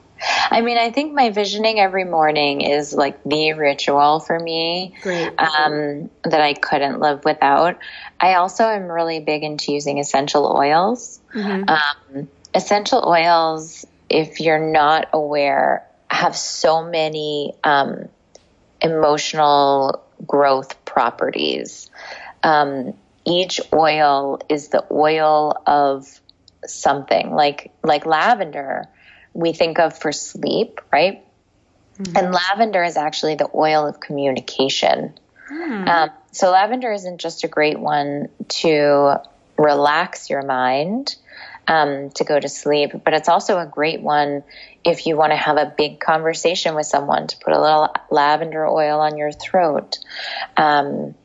S2: I mean, I think my visioning every morning is like the ritual for me um, that I couldn't live without. I also am really big into using essential oils. Mm-hmm. Um, essential oils, if you're not aware, have so many um, emotional growth properties. Um, each oil is the oil of something like like lavender we think of for sleep right mm-hmm. and lavender is actually the oil of communication mm. um, so lavender isn't just a great one to relax your mind um, to go to sleep but it's also a great one if you want to have a big conversation with someone to put a little lavender oil on your throat um,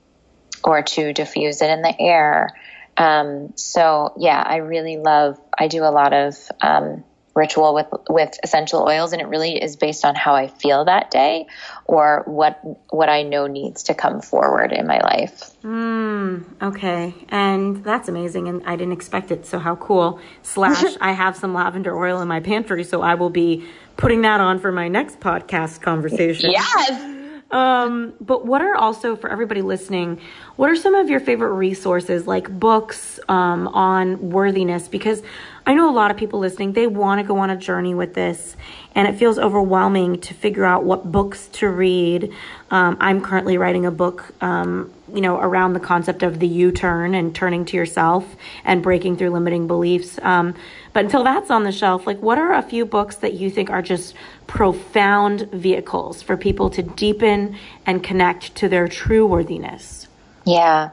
S2: or to diffuse it in the air. Um, so yeah, I really love, I do a lot of, um, ritual with, with essential oils and it really is based on how I feel that day or what, what I know needs to come forward in my life.
S1: Mm, okay. And that's amazing. And I didn't expect it. So how cool slash [LAUGHS] I have some lavender oil in my pantry. So I will be putting that on for my next podcast conversation.
S2: Yes.
S1: Um, but what are also for everybody listening? What are some of your favorite resources, like books um, on worthiness? Because I know a lot of people listening, they want to go on a journey with this, and it feels overwhelming to figure out what books to read. Um, I'm currently writing a book, um, you know, around the concept of the U turn and turning to yourself and breaking through limiting beliefs. Um, but until that's on the shelf, like, what are a few books that you think are just profound vehicles for people to deepen and connect to their true worthiness?
S2: Yeah.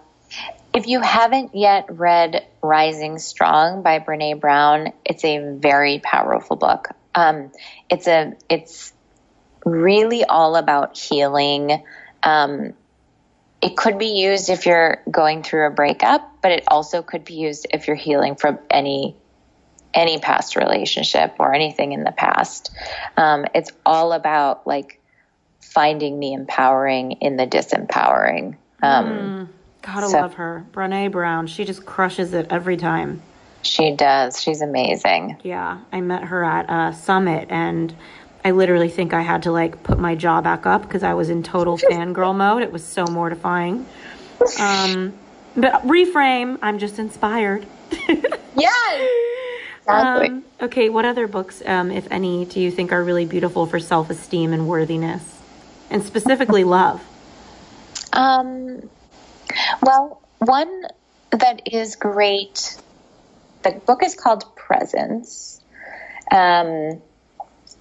S2: If you haven't yet read Rising Strong by Brene Brown, it's a very powerful book. Um, it's a it's really all about healing. Um, it could be used if you're going through a breakup, but it also could be used if you're healing from any any past relationship or anything in the past. Um, it's all about like finding the empowering in the disempowering. Um, mm.
S1: Gotta so, love her. Brene Brown. She just crushes it every time.
S2: She does. She's amazing.
S1: Yeah. I met her at a summit and I literally think I had to like put my jaw back up because I was in total [LAUGHS] fangirl mode. It was so mortifying. Um, but reframe, I'm just inspired. [LAUGHS]
S2: yes. Exactly.
S1: Um, okay, what other books, um, if any, do you think are really beautiful for self esteem and worthiness? And specifically love?
S2: Um, well, one that is great, the book is called Presence. Um,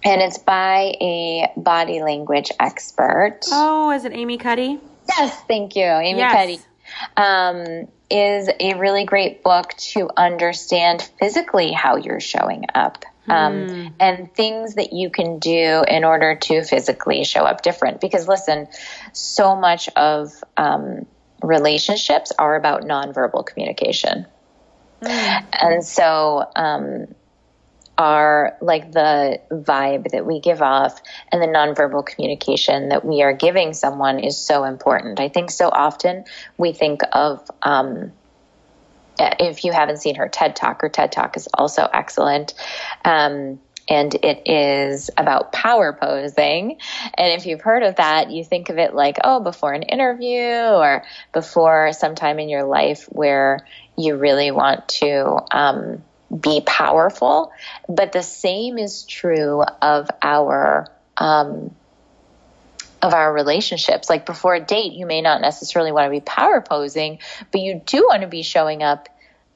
S2: and it's by a body language expert.
S1: Oh, is it Amy Cuddy?
S2: Yes, thank you, Amy yes. Cuddy. Um, is a really great book to understand physically how you're showing up. Um, mm. and things that you can do in order to physically show up different. Because listen, so much of um, relationships are about nonverbal communication. Mm. And so, um, are like the vibe that we give off and the nonverbal communication that we are giving someone is so important. I think so often we think of, um, if you haven't seen her TED Talk, her TED Talk is also excellent. Um, and it is about power posing. And if you've heard of that, you think of it like, oh, before an interview or before sometime in your life where you really want to um, be powerful. But the same is true of our um, of our relationships. Like before a date, you may not necessarily want to be power posing, but you do want to be showing up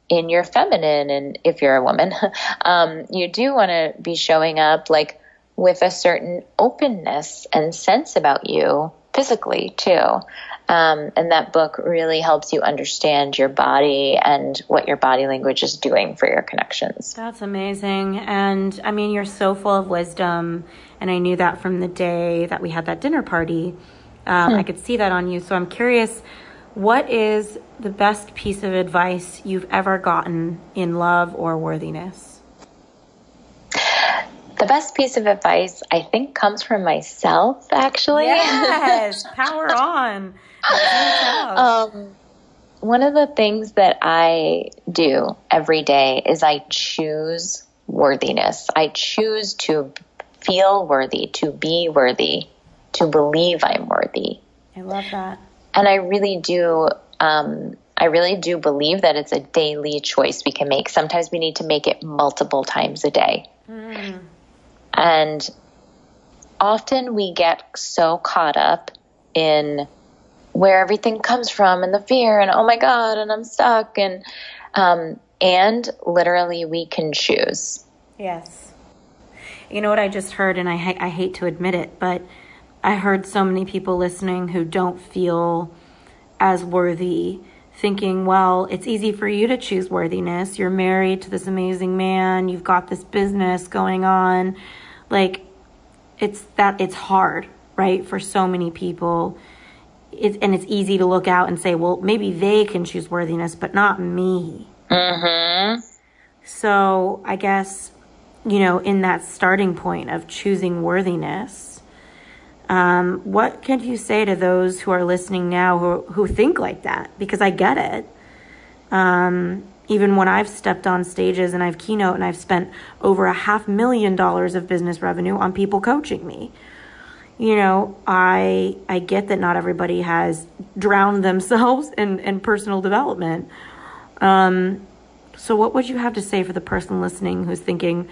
S2: in your feminine. And if you're a woman, [LAUGHS] um, you do want to be showing up like with a certain openness and sense about you physically too. Um, and that book really helps you understand your body and what your body language is doing for your connections.
S1: That's amazing. And I mean, you're so full of wisdom. And I knew that from the day that we had that dinner party. Um, hmm. I could see that on you. So I'm curious what is the best piece of advice you've ever gotten in love or worthiness?
S2: The best piece of advice I think comes from myself, actually.
S1: Yes, [LAUGHS] power on. [LAUGHS] um,
S2: one of the things that I do every day is I choose worthiness. I choose to feel worthy, to be worthy, to believe I'm worthy.
S1: I love that.
S2: And I really do. Um, I really do believe that it's a daily choice we can make. Sometimes we need to make it multiple times a day. Mm. And often we get so caught up in where everything comes from and the fear and oh my god and I'm stuck and um, and literally we can choose.
S1: Yes. You know what I just heard and I ha- I hate to admit it, but I heard so many people listening who don't feel as worthy thinking, well, it's easy for you to choose worthiness. You're married to this amazing man, you've got this business going on. Like it's that it's hard, right? For so many people it, and it's easy to look out and say, well, maybe they can choose worthiness, but not me. Mm-hmm. So I guess, you know, in that starting point of choosing worthiness, um, what can you say to those who are listening now who, who think like that? Because I get it. Um, even when I've stepped on stages and I've keynote and I've spent over a half million dollars of business revenue on people coaching me you know, I I get that not everybody has drowned themselves in, in personal development. Um, so what would you have to say for the person listening who's thinking,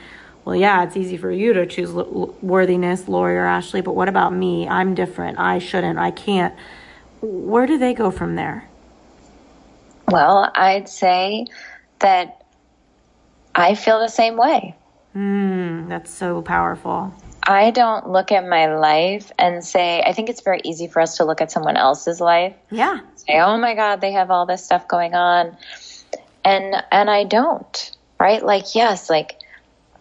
S1: well, yeah, it's easy for you to choose worthiness, Lori or Ashley, but what about me? I'm different. I shouldn't. I can't. Where do they go from there?
S2: Well, I'd say that I feel the same way.
S1: Mm, that's so powerful.
S2: I don't look at my life and say, I think it's very easy for us to look at someone else's life.
S1: Yeah.
S2: Say, oh my God, they have all this stuff going on. And, and I don't, right? Like, yes, like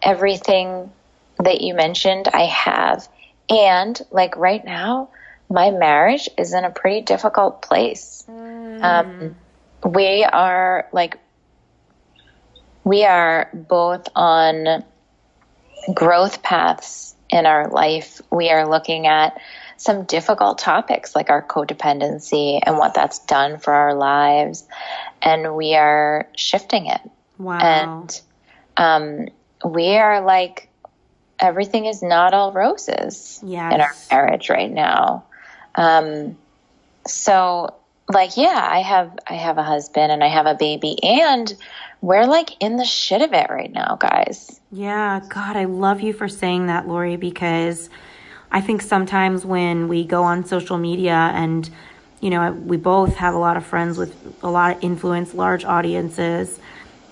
S2: everything that you mentioned, I have. And like right now, my marriage is in a pretty difficult place. Mm. Um, we are like, we are both on growth paths in our life, we are looking at some difficult topics like our codependency and what that's done for our lives. And we are shifting it.
S1: Wow.
S2: And um, we are like, everything is not all roses
S1: yes.
S2: in our marriage right now. Um, so like, yeah, I have, I have a husband and I have a baby and we're like in the shit of it right now, guys.
S1: Yeah, God, I love you for saying that, Lori, because I think sometimes when we go on social media and, you know, we both have a lot of friends with a lot of influence, large audiences.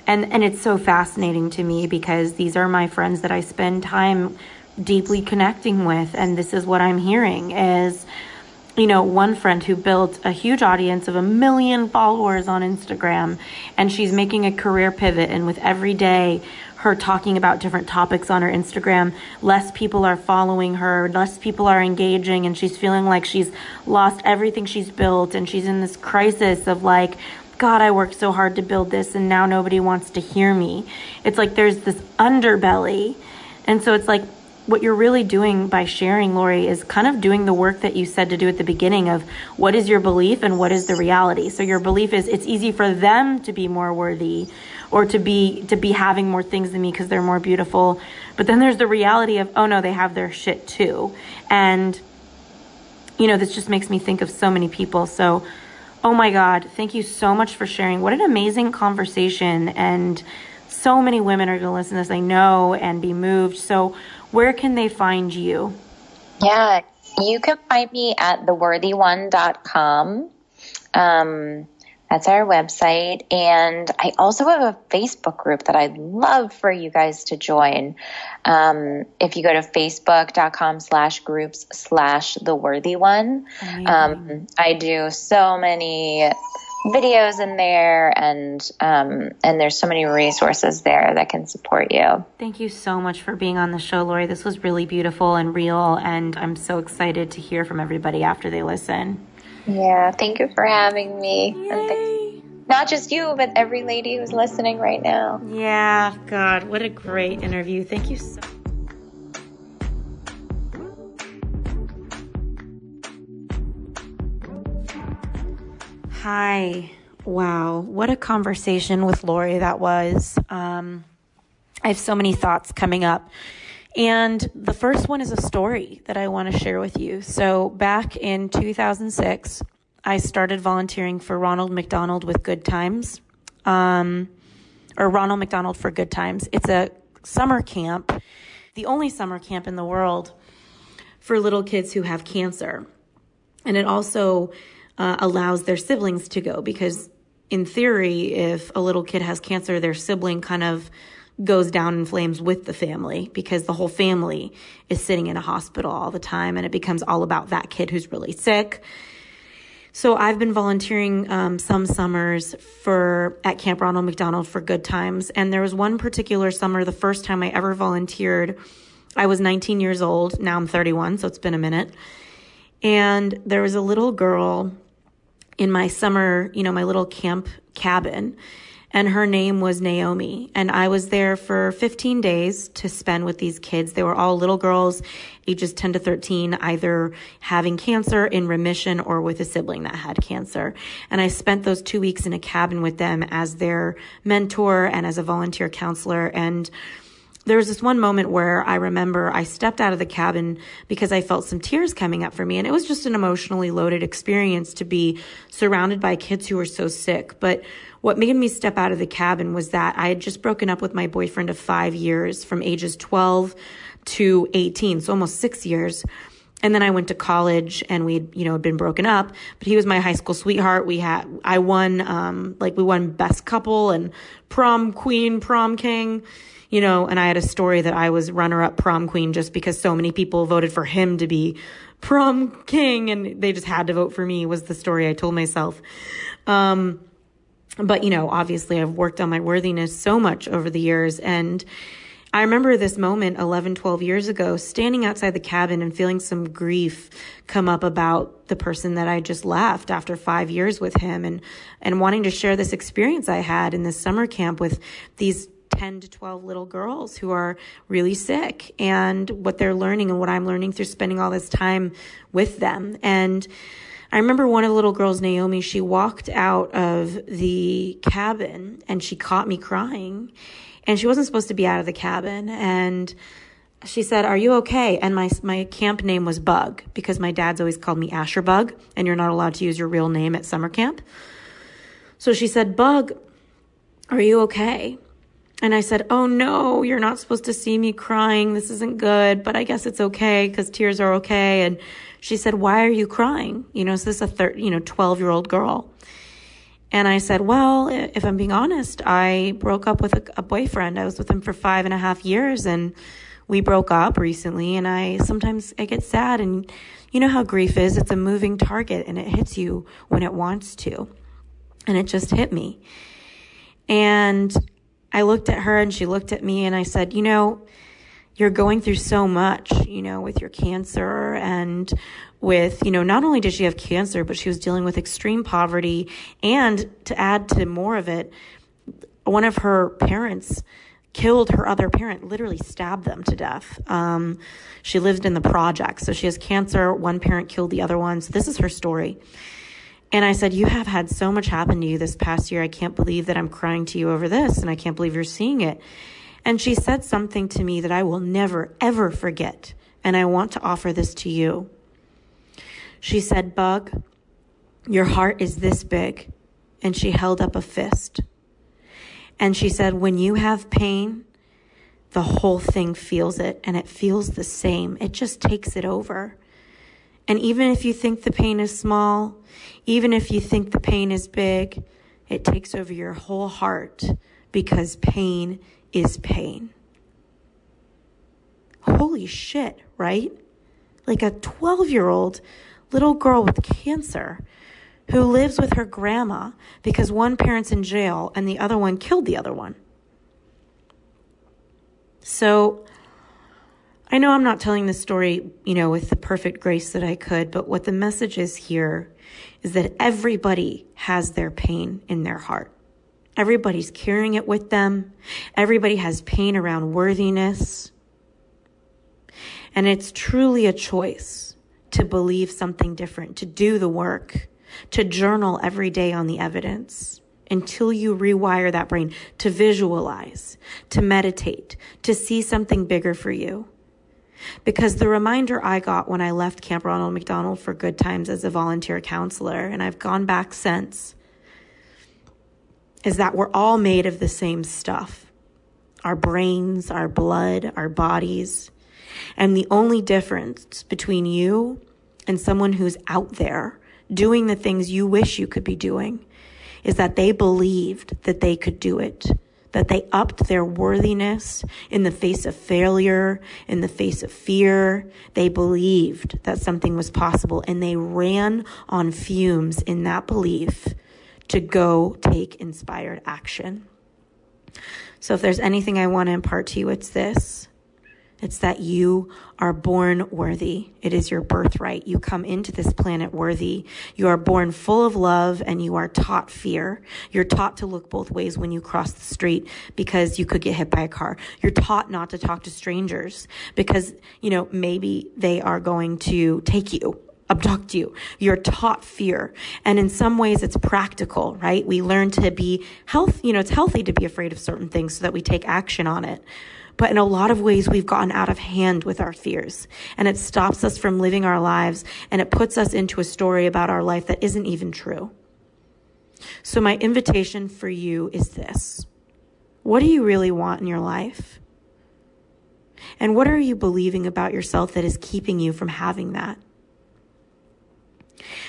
S1: And, and it's so fascinating to me because these are my friends that I spend time deeply connecting with. And this is what I'm hearing is, you know, one friend who built a huge audience of a million followers on Instagram, and she's making a career pivot. And with every day, her talking about different topics on her Instagram, less people are following her, less people are engaging, and she's feeling like she's lost everything she's built. And she's in this crisis of like, God, I worked so hard to build this, and now nobody wants to hear me. It's like there's this underbelly. And so it's like, what you're really doing by sharing, Lori, is kind of doing the work that you said to do at the beginning of what is your belief and what is the reality. So your belief is it's easy for them to be more worthy or to be to be having more things than me because they're more beautiful. But then there's the reality of oh no, they have their shit too. And you know, this just makes me think of so many people. So oh my god, thank you so much for sharing. What an amazing conversation and so many women are going to listen to this, I know, and be moved. So where can they find you?
S2: Yeah, You can find me at theworthyone.com. Um, that's our website. And I also have a Facebook group that I'd love for you guys to join. Um, if you go to facebook.com slash groups slash the worthy one, um, I do so many videos in there and um, and there's so many resources there that can support you.
S1: Thank you so much for being on the show, Lori. This was really beautiful and real and I'm so excited to hear from everybody after they listen.
S2: Yeah, thank you for having me. And th- not just you, but every lady who's listening right now.
S1: Yeah, God, what a great interview. Thank you so Hi. Wow. What a conversation with Lori that was. Um, I have so many thoughts coming up. And the first one is a story that I want to share with you. So, back in 2006, I started volunteering for Ronald McDonald with Good Times, um, or Ronald McDonald for Good Times. It's a summer camp, the only summer camp in the world for little kids who have cancer. And it also uh, allows their siblings to go because, in theory, if a little kid has cancer, their sibling kind of goes down in flames with the family because the whole family is sitting in a hospital all the time and it becomes all about that kid who's really sick. So I've been volunteering um, some summers for at Camp Ronald McDonald for good times, and there was one particular summer, the first time I ever volunteered. I was 19 years old. Now I'm 31, so it's been a minute. And there was a little girl in my summer, you know, my little camp cabin and her name was Naomi. And I was there for 15 days to spend with these kids. They were all little girls, ages 10 to 13, either having cancer in remission or with a sibling that had cancer. And I spent those two weeks in a cabin with them as their mentor and as a volunteer counselor. And there was this one moment where I remember I stepped out of the cabin because I felt some tears coming up for me. And it was just an emotionally loaded experience to be surrounded by kids who were so sick. But what made me step out of the cabin was that I had just broken up with my boyfriend of five years from ages 12 to 18. So almost six years. And then I went to college and we'd, you know, been broken up, but he was my high school sweetheart. We had, I won, um, like we won best couple and prom queen, prom king you know, and I had a story that I was runner up prom queen just because so many people voted for him to be prom king and they just had to vote for me was the story I told myself. Um, but you know, obviously I've worked on my worthiness so much over the years and I remember this moment 11, 12 years ago, standing outside the cabin and feeling some grief come up about the person that I just left after five years with him and, and wanting to share this experience I had in this summer camp with these 10 to 12 little girls who are really sick and what they're learning and what I'm learning through spending all this time with them. And I remember one of the little girls, Naomi, she walked out of the cabin and she caught me crying and she wasn't supposed to be out of the cabin. And she said, Are you okay? And my, my camp name was Bug because my dad's always called me Asher Bug and you're not allowed to use your real name at summer camp. So she said, Bug, are you okay? And I said, Oh no, you're not supposed to see me crying. This isn't good, but I guess it's okay because tears are okay. And she said, Why are you crying? You know, is this a thir- you know, 12 year old girl? And I said, Well, if I'm being honest, I broke up with a, a boyfriend. I was with him for five and a half years and we broke up recently. And I sometimes I get sad and you know how grief is. It's a moving target and it hits you when it wants to. And it just hit me. And I looked at her and she looked at me and I said, you know, you're going through so much, you know, with your cancer and with, you know, not only did she have cancer, but she was dealing with extreme poverty. And to add to more of it, one of her parents killed her other parent, literally stabbed them to death. Um, she lived in the project. So she has cancer. One parent killed the other one. So this is her story. And I said, You have had so much happen to you this past year. I can't believe that I'm crying to you over this, and I can't believe you're seeing it. And she said something to me that I will never, ever forget. And I want to offer this to you. She said, Bug, your heart is this big. And she held up a fist. And she said, When you have pain, the whole thing feels it and it feels the same. It just takes it over. And even if you think the pain is small, even if you think the pain is big, it takes over your whole heart because pain is pain. Holy shit, right? Like a 12 year old little girl with cancer who lives with her grandma because one parent's in jail and the other one killed the other one. So I know I'm not telling this story, you know, with the perfect grace that I could, but what the message is here is that everybody has their pain in their heart. Everybody's carrying it with them. Everybody has pain around worthiness. And it's truly a choice to believe something different, to do the work, to journal every day on the evidence until you rewire that brain, to visualize, to meditate, to see something bigger for you. Because the reminder I got when I left Camp Ronald McDonald for good times as a volunteer counselor, and I've gone back since, is that we're all made of the same stuff our brains, our blood, our bodies. And the only difference between you and someone who's out there doing the things you wish you could be doing is that they believed that they could do it that they upped their worthiness in the face of failure, in the face of fear. They believed that something was possible and they ran on fumes in that belief to go take inspired action. So if there's anything I want to impart to you, it's this. It's that you are born worthy. It is your birthright. You come into this planet worthy. You are born full of love and you are taught fear. You're taught to look both ways when you cross the street because you could get hit by a car. You're taught not to talk to strangers because, you know, maybe they are going to take you abduct you. You're taught fear. And in some ways it's practical, right? We learn to be health, you know, it's healthy to be afraid of certain things so that we take action on it. But in a lot of ways, we've gotten out of hand with our fears and it stops us from living our lives and it puts us into a story about our life that isn't even true. So my invitation for you is this. What do you really want in your life? And what are you believing about yourself that is keeping you from having that?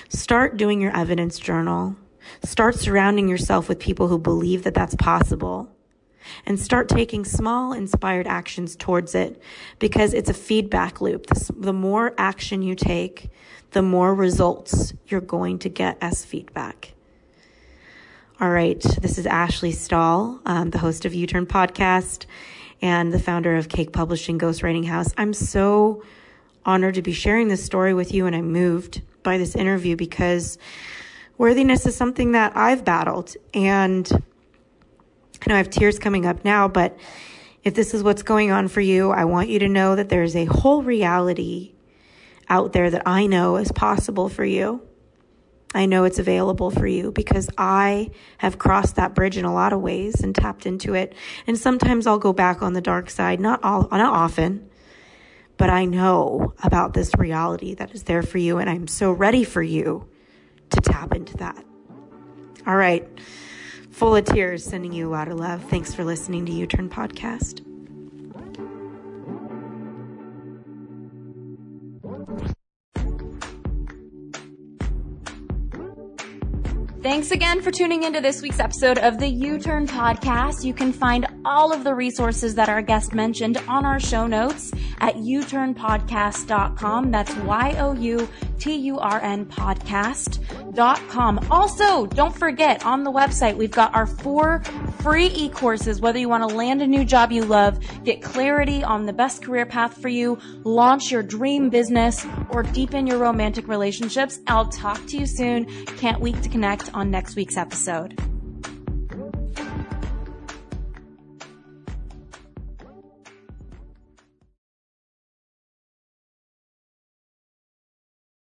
S1: Start doing your evidence journal. Start surrounding yourself with people who believe that that's possible and start taking small inspired actions towards it because it's a feedback loop. The more action you take, the more results you're going to get as feedback. All right, this is Ashley Stahl, um, the host of YouTurn Podcast and the founder of Cake Publishing Ghostwriting House. I'm so honored to be sharing this story with you, and I'm moved by this interview because worthiness is something that I've battled and I know I have tears coming up now, but if this is what's going on for you, I want you to know that there's a whole reality out there that I know is possible for you. I know it's available for you because I have crossed that bridge in a lot of ways and tapped into it. And sometimes I'll go back on the dark side, not all, not often, but I know about this reality that is there for you. And I'm so ready for you to tap into that. All right full of tears, sending you a lot of love. Thanks for listening to YouTurn Podcast.
S3: Thanks again for tuning into this week's episode of the YouTurn podcast. You can find all of the resources that our guest mentioned on our show notes at youturnpodcast.com. That's Y-O-U-T-U-R-N podcast.com. Also, don't forget on the website, we've got our four free e-courses, whether you want to land a new job you love, get clarity on the best career path for you, launch your dream business, or deepen your romantic relationships. I'll talk to you soon. Can't wait to connect on next week's episode.